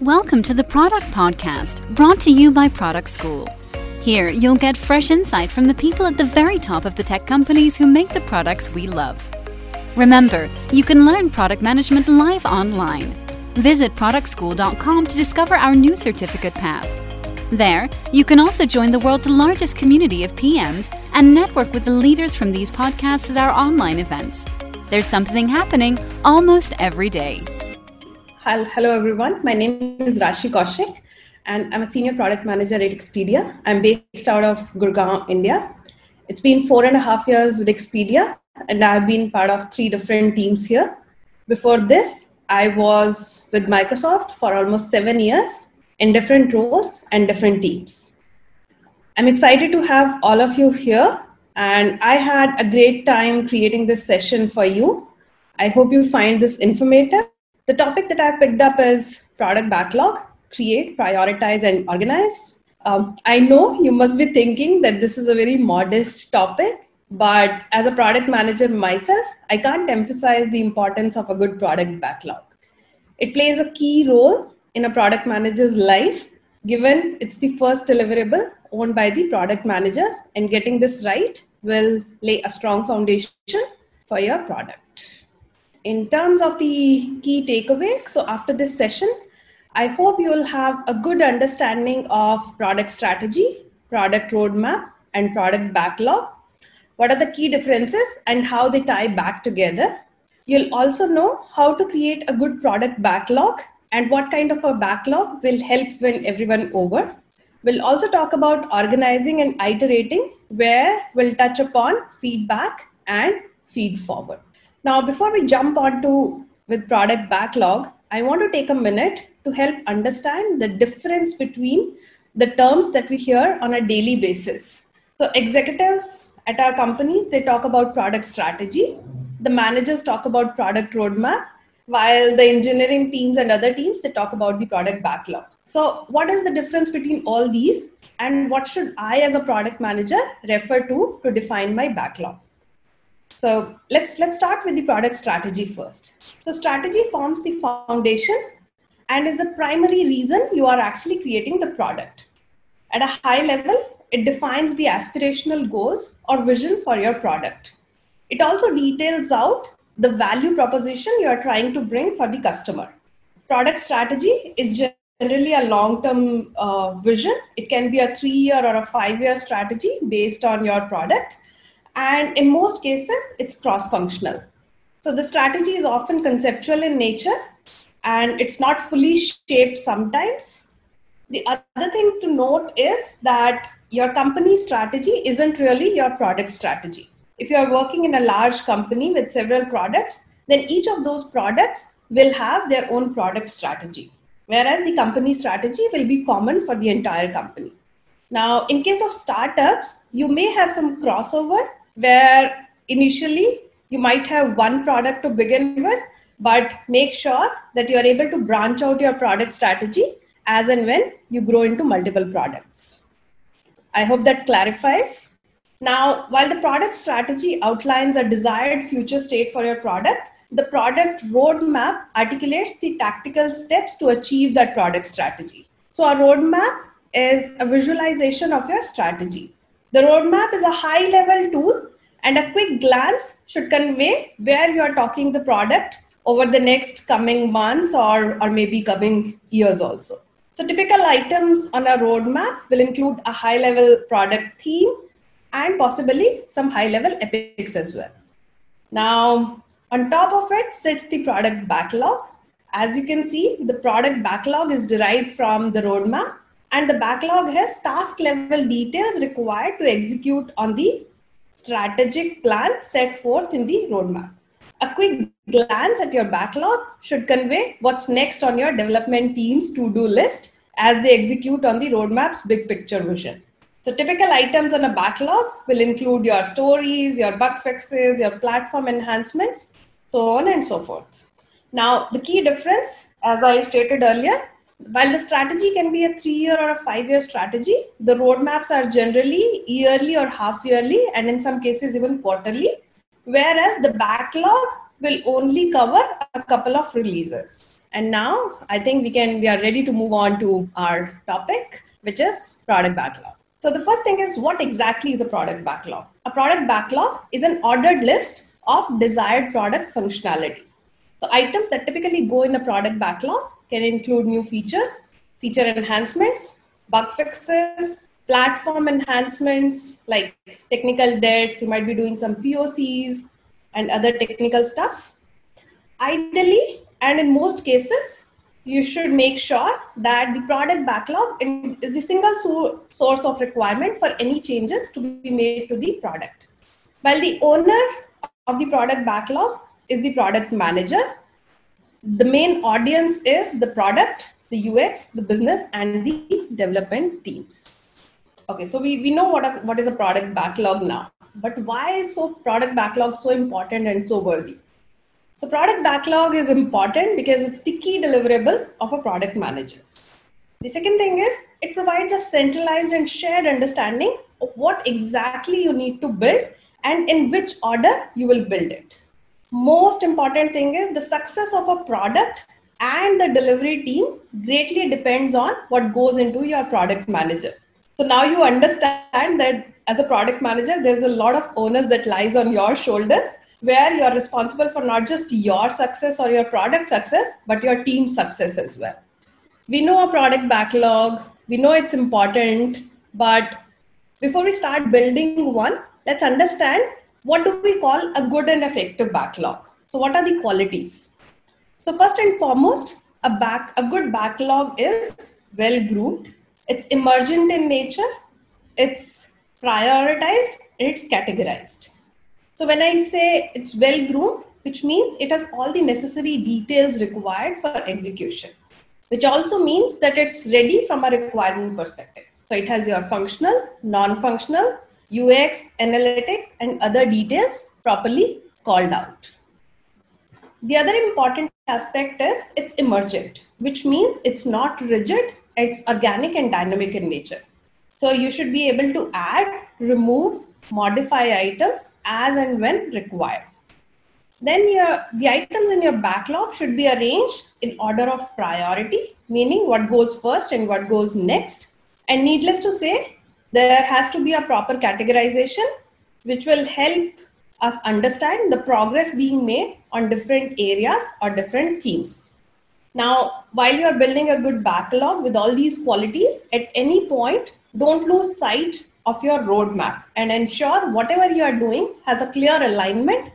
Welcome to the Product Podcast, brought to you by Product School. Here, you'll get fresh insight from the people at the very top of the tech companies who make the products we love. Remember, you can learn product management live online. Visit productschool.com to discover our new certificate path. There, you can also join the world's largest community of PMs and network with the leaders from these podcasts at our online events. There's something happening almost every day. Hello, everyone. My name is Rashi Kaushik, and I'm a senior product manager at Expedia. I'm based out of Gurgaon, India. It's been four and a half years with Expedia, and I've been part of three different teams here. Before this, I was with Microsoft for almost seven years in different roles and different teams. I'm excited to have all of you here, and I had a great time creating this session for you. I hope you find this informative the topic that I've picked up is product backlog create, prioritize, and organize. Um, I know you must be thinking that this is a very modest topic, but as a product manager myself, I can't emphasize the importance of a good product backlog. It plays a key role in a product manager's life, given it's the first deliverable owned by the product managers, and getting this right will lay a strong foundation for your product in terms of the key takeaways, so after this session, I hope you will have a good understanding of product strategy, product roadmap, and product backlog. What are the key differences and how they tie back together? You'll also know how to create a good product backlog and what kind of a backlog will help win everyone over. We'll also talk about organizing and iterating, where we'll touch upon feedback and feed forward. Now, before we jump on to with product backlog, I want to take a minute to help understand the difference between the terms that we hear on a daily basis. So, executives at our companies, they talk about product strategy. The managers talk about product roadmap, while the engineering teams and other teams, they talk about the product backlog. So, what is the difference between all these? And what should I, as a product manager, refer to to define my backlog? So let's let's start with the product strategy first. So strategy forms the foundation and is the primary reason you are actually creating the product. At a high level, it defines the aspirational goals or vision for your product. It also details out the value proposition you are trying to bring for the customer. Product strategy is generally a long term uh, vision. It can be a three year or a five year strategy based on your product and in most cases, it's cross functional. So the strategy is often conceptual in nature and it's not fully shaped sometimes. The other thing to note is that your company strategy isn't really your product strategy. If you are working in a large company with several products, then each of those products will have their own product strategy, whereas the company strategy will be common for the entire company. Now, in case of startups, you may have some crossover where initially you might have one product to begin with, but make sure that you are able to branch out your product strategy as and when you grow into multiple products. I hope that clarifies. Now, while the product strategy outlines a desired future state for your product, the product roadmap articulates the tactical steps to achieve that product strategy. So, a roadmap is a visualization of your strategy. The roadmap is a high level tool, and a quick glance should convey where you are talking the product over the next coming months or, or maybe coming years also. So, typical items on a roadmap will include a high level product theme and possibly some high level epics as well. Now, on top of it sits the product backlog. As you can see, the product backlog is derived from the roadmap and the backlog has task level details required to execute on the strategic plan set forth in the roadmap. A quick glance at your backlog should convey what's next on your development team's to do list as they execute on the roadmap's big picture vision. So, typical items on a backlog will include your stories, your bug fixes, your platform enhancements, so on and so forth. Now, the key difference, as I stated earlier, while the strategy can be a three year or a five year strategy, the roadmaps are generally yearly or half yearly, and in some cases, even quarterly. Whereas the backlog will only cover a couple of releases. And now I think we can we are ready to move on to our topic, which is product backlog. So the first thing is what exactly is a product backlog? A product backlog is an ordered list of desired product functionality. The items that typically go in a product backlog can include new features, feature enhancements, bug fixes, platform enhancements like technical debts. You might be doing some POCs and other technical stuff. Ideally, and in most cases, you should make sure that the product backlog is the single source of requirement for any changes to be made to the product. While the owner of the product backlog is the product manager, the main audience is the product, the UX, the business, and the development teams. Okay, so we, we know what, a, what is a product backlog now, but why is so product backlog so important and so worthy? So product backlog is important because it's the key deliverable of a product manager. The second thing is it provides a centralized and shared understanding of what exactly you need to build and in which order you will build it. Most important thing is the success of a product and the delivery team greatly depends on what goes into your product manager. So now you understand that as a product manager, there's a lot of onus that lies on your shoulders where you're responsible for not just your success or your product success, but your team success as well. We know a product backlog, we know it's important, but before we start building one, let's understand what do we call a good and effective backlog. So, what are the qualities? So, first and foremost, a back a good backlog is well groomed, it's emergent in nature, it's prioritized, and it's categorized. So when I say it's well groomed, which means it has all the necessary details required for execution, which also means that it's ready from a requirement perspective. So it has your functional, non-functional, UX, analytics, and other details properly called out. The other important aspect is it's emergent, which means it's not rigid, it's organic and dynamic in nature. So you should be able to add, remove, modify items as and when required. Then your, the items in your backlog should be arranged in order of priority, meaning what goes first and what goes next. And needless to say, there has to be a proper categorization which will help us understand the progress being made on different areas or different themes. Now, while you are building a good backlog with all these qualities, at any point, don't lose sight of your roadmap and ensure whatever you are doing has a clear alignment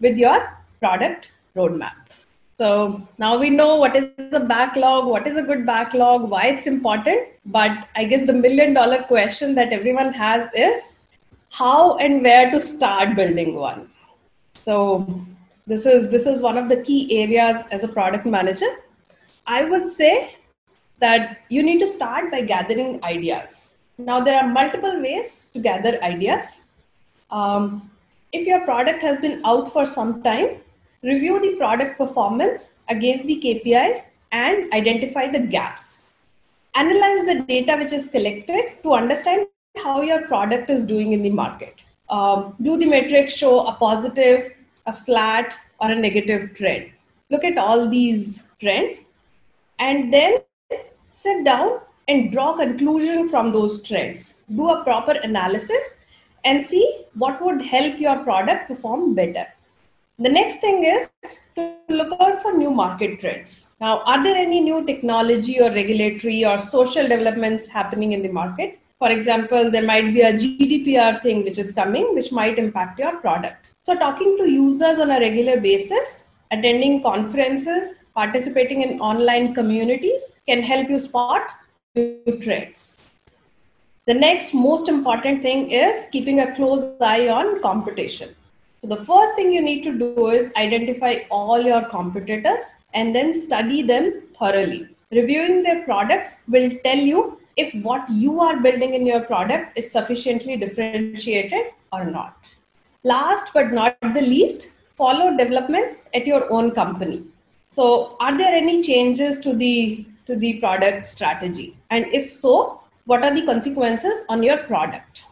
with your product roadmap. So now we know what is a backlog, what is a good backlog, why it's important. But I guess the million dollar question that everyone has is how and where to start building one. So this is this is one of the key areas as a product manager. I would say that you need to start by gathering ideas now, there are multiple ways to gather ideas. Um, if your product has been out for some time, review the product performance against the KPIs and identify the gaps. Analyze the data which is collected to understand how your product is doing in the market. Um, do the metrics show a positive, a flat, or a negative trend? Look at all these trends and then sit down and draw conclusion from those trends do a proper analysis and see what would help your product perform better the next thing is to look out for new market trends now are there any new technology or regulatory or social developments happening in the market for example there might be a gdpr thing which is coming which might impact your product so talking to users on a regular basis attending conferences participating in online communities can help you spot new trends. The next most important thing is keeping a close eye on competition. So the first thing you need to do is identify all your competitors and then study them thoroughly. Reviewing their products will tell you if what you are building in your product is sufficiently differentiated or not. Last but not the least, follow developments at your own company. So, are there any changes to the to the product strategy? And if so, what are the consequences on your product?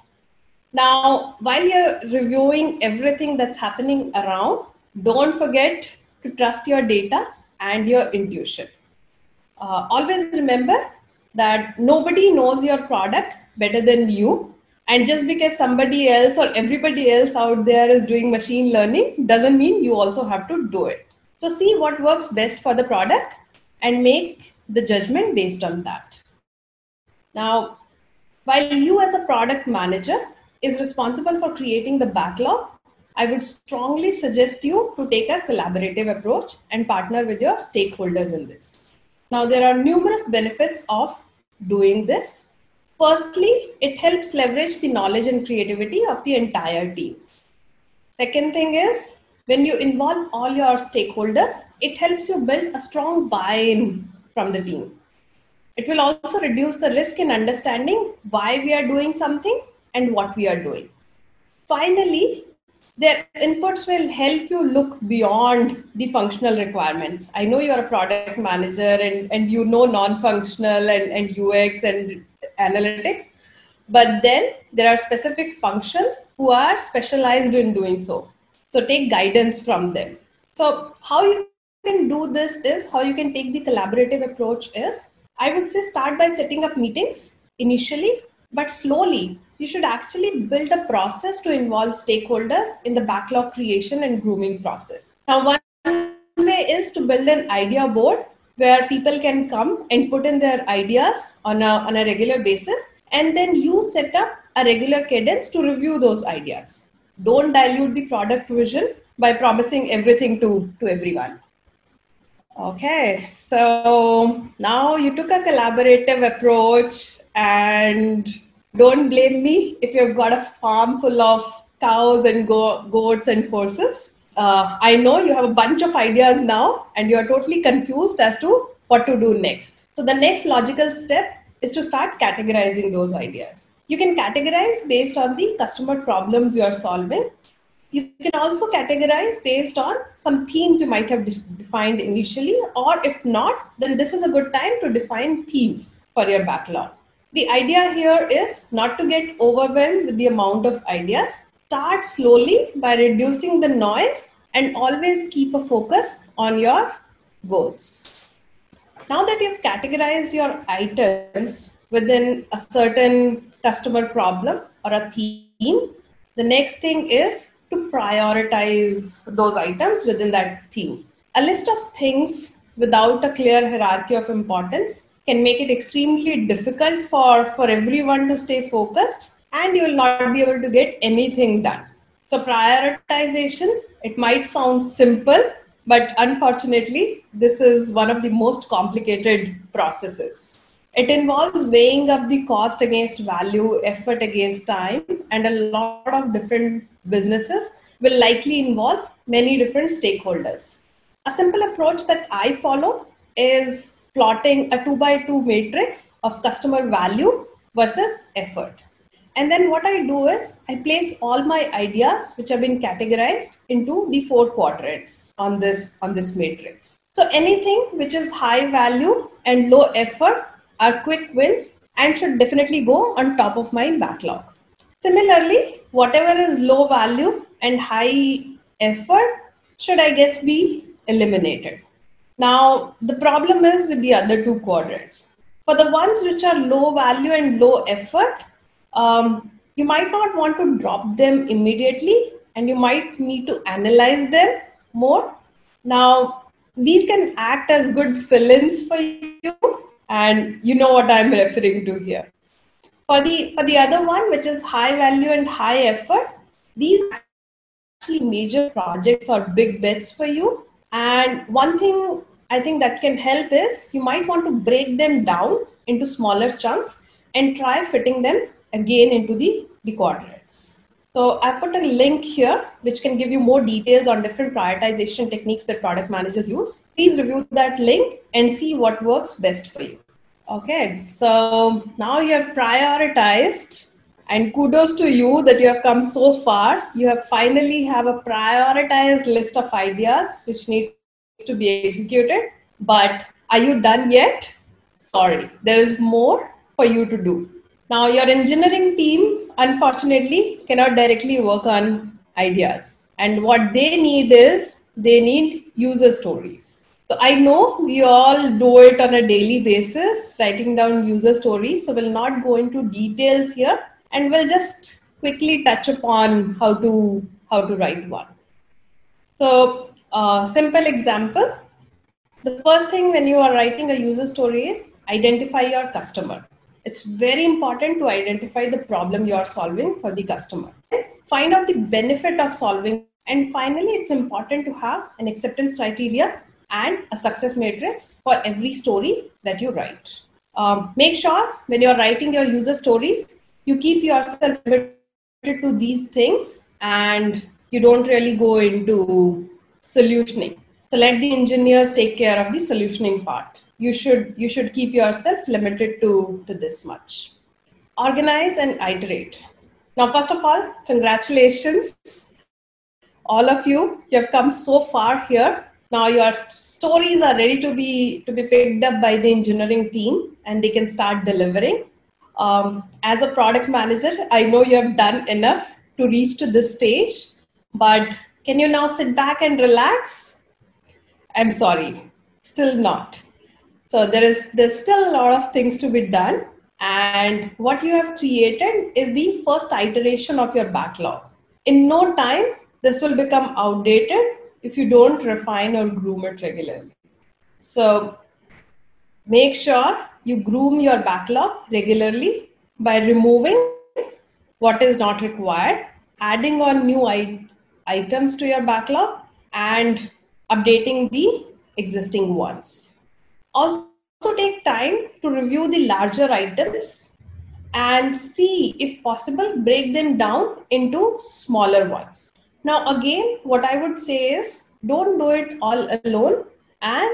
Now, while you're reviewing everything that's happening around, don't forget to trust your data and your intuition. Uh, always remember that nobody knows your product better than you. And just because somebody else or everybody else out there is doing machine learning doesn't mean you also have to do it. So, see what works best for the product and make the judgment based on that. Now, while you as a product manager is responsible for creating the backlog, I would strongly suggest you to take a collaborative approach and partner with your stakeholders in this. Now, there are numerous benefits of doing this. Firstly, it helps leverage the knowledge and creativity of the entire team. Second thing is, when you involve all your stakeholders, it helps you build a strong buy in from the team. It will also reduce the risk in understanding why we are doing something and what we are doing. Finally, their inputs will help you look beyond the functional requirements. I know you're a product manager and, and you know non functional and, and UX and analytics, but then there are specific functions who are specialized in doing so. So take guidance from them. So, how you can do this is how you can take the collaborative approach is I would say start by setting up meetings initially, but slowly you should actually build a process to involve stakeholders in the backlog creation and grooming process. Now, one way is to build an idea board where people can come and put in their ideas on a, on a regular basis, and then you set up a regular cadence to review those ideas. Don't dilute the product vision by promising everything to, to everyone. Okay, so now you took a collaborative approach and don't blame me if you've got a farm full of cows and go- goats and horses. Uh, I know you have a bunch of ideas now and you're totally confused as to what to do next. So, the next logical step is to start categorizing those ideas. You can categorize based on the customer problems you are solving. You can also categorize based on some themes you might have defined initially, or if not, then this is a good time to define themes for your backlog. The idea here is not to get overwhelmed with the amount of ideas. Start slowly by reducing the noise and always keep a focus on your goals. Now that you've categorized your items within a certain customer problem or a theme, the next thing is to prioritize those items within that theme. A list of things without a clear hierarchy of importance can make it extremely difficult for, for everyone to stay focused and you will not be able to get anything done. So, prioritization, it might sound simple, but unfortunately, this is one of the most complicated processes. It involves weighing up the cost against value, effort against time, and a lot of different businesses will likely involve many different stakeholders. A simple approach that I follow is plotting a two by two matrix of customer value versus effort. And then what I do is I place all my ideas which have been categorized into the four quadrants on this on this matrix. So anything which is high value and low effort are quick wins and should definitely go on top of my backlog. Similarly, whatever is low value and high effort should I guess be eliminated. Now, the problem is with the other two quadrants. For the ones which are low value and low effort, um, you might not want to drop them immediately and you might need to analyze them more. Now, these can act as good fill ins for you, and you know what I'm referring to here. For the, for the other one, which is high value and high effort, these are actually major projects or big bets for you and one thing I think that can help is you might want to break them down into smaller chunks and try fitting them again into the, the quadrants. So I put a link here which can give you more details on different prioritization techniques that product managers use. Please review that link and see what works best for you. Okay, so now you have prioritized and kudos to you that you have come so far. You have finally have a prioritized list of ideas which needs to be executed. But are you done yet? Sorry there is more for you to do. Now your engineering team unfortunately cannot directly work on ideas. And what they need is they need user stories. So I know we all do it on a daily basis, writing down user stories. So we'll not go into details here and we'll just quickly touch upon how to how to write one. So uh, simple example. The first thing when you are writing a user story is identify your customer. It's very important to identify the problem you are solving for the customer. Find out the benefit of solving. And finally, it's important to have an acceptance criteria and a success matrix for every story that you write. Um, make sure when you're writing your user stories, you keep yourself limited to these things and you don't really go into solutioning. So let the engineers take care of the solutioning part. You should you should keep yourself limited to, to this much. Organize and iterate. Now, first of all, congratulations, all of you. You have come so far here now your stories are ready to be to be picked up by the engineering team and they can start delivering um, as a product manager i know you have done enough to reach to this stage but can you now sit back and relax? I'm sorry still not. So there is there's still a lot of things to be done and what you have created is the first iteration of your backlog. In no time this will become outdated if you don't refine or groom it regularly. So make sure you groom your backlog regularly by removing what is not required, adding on new I- items to your backlog, and updating the existing ones. Also, take time to review the larger items and see if possible break them down into smaller ones now, again, what I would say is don't do it all alone and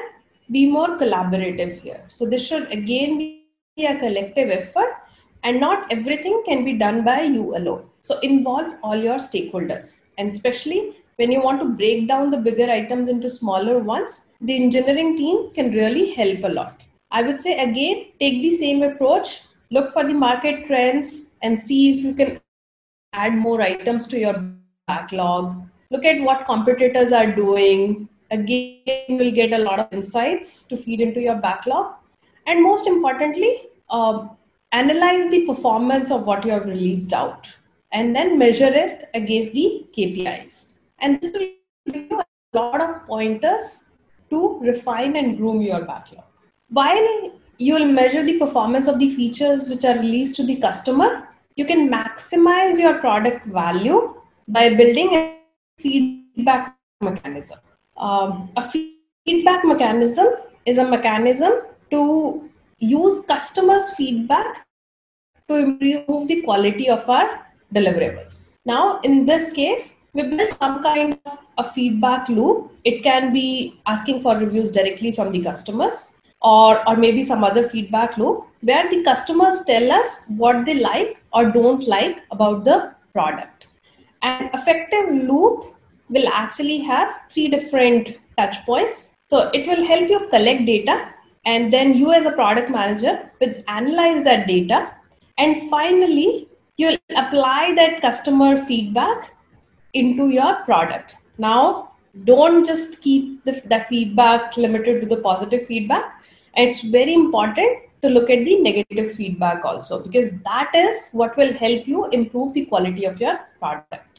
be more collaborative here. So, this should again be a collective effort and not everything can be done by you alone. So, involve all your stakeholders and especially when you want to break down the bigger items into smaller ones, the engineering team can really help a lot. I would say again, take the same approach, look for the market trends, and see if you can add more items to your backlog, look at what competitors are doing. Again, you'll get a lot of insights to feed into your backlog. And most importantly, um, analyze the performance of what you have released out and then measure it against the KPIs. And this will give you a lot of pointers to refine and groom your backlog. While you will measure the performance of the features which are released to the customer, you can maximize your product value by building a feedback mechanism. Um, a feedback mechanism is a mechanism to use customers' feedback to improve the quality of our deliverables. Now, in this case, we built some kind of a feedback loop. It can be asking for reviews directly from the customers or, or maybe some other feedback loop where the customers tell us what they like or don't like about the product. An effective loop will actually have three different touch points. So it will help you collect data and then you as a product manager will analyze that data and finally you'll apply that customer feedback into your product. Now, don't just keep the, the feedback limited to the positive feedback. It's very important to look at the negative feedback also because that is what will help you improve the quality of your product.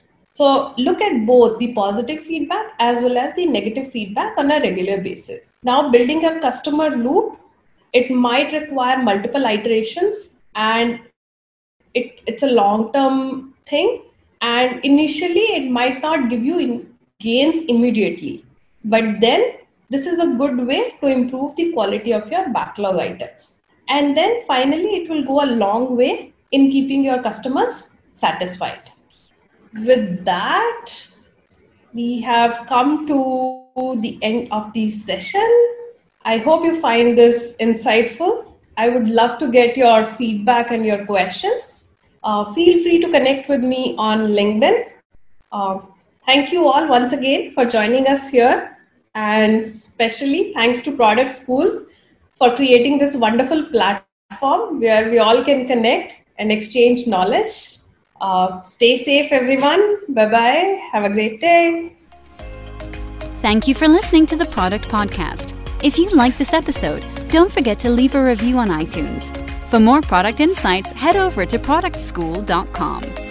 So look at both the positive feedback as well as the negative feedback on a regular basis. Now building a customer loop, it might require multiple iterations and it, it's a long-term thing. And initially it might not give you in gains immediately. But then this is a good way to improve the quality of your backlog items. And then finally it will go a long way in keeping your customers satisfied with that, we have come to the end of the session. I hope you find this insightful. I would love to get your feedback and your questions. Uh, feel free to connect with me on LinkedIn. Uh, thank you all once again for joining us here. And especially thanks to Product School for creating this wonderful platform where we all can connect and exchange knowledge. Uh, stay safe, everyone. Bye bye. Have a great day. Thank you for listening to the Product Podcast. If you like this episode, don't forget to leave a review on iTunes. For more product insights, head over to productschool.com.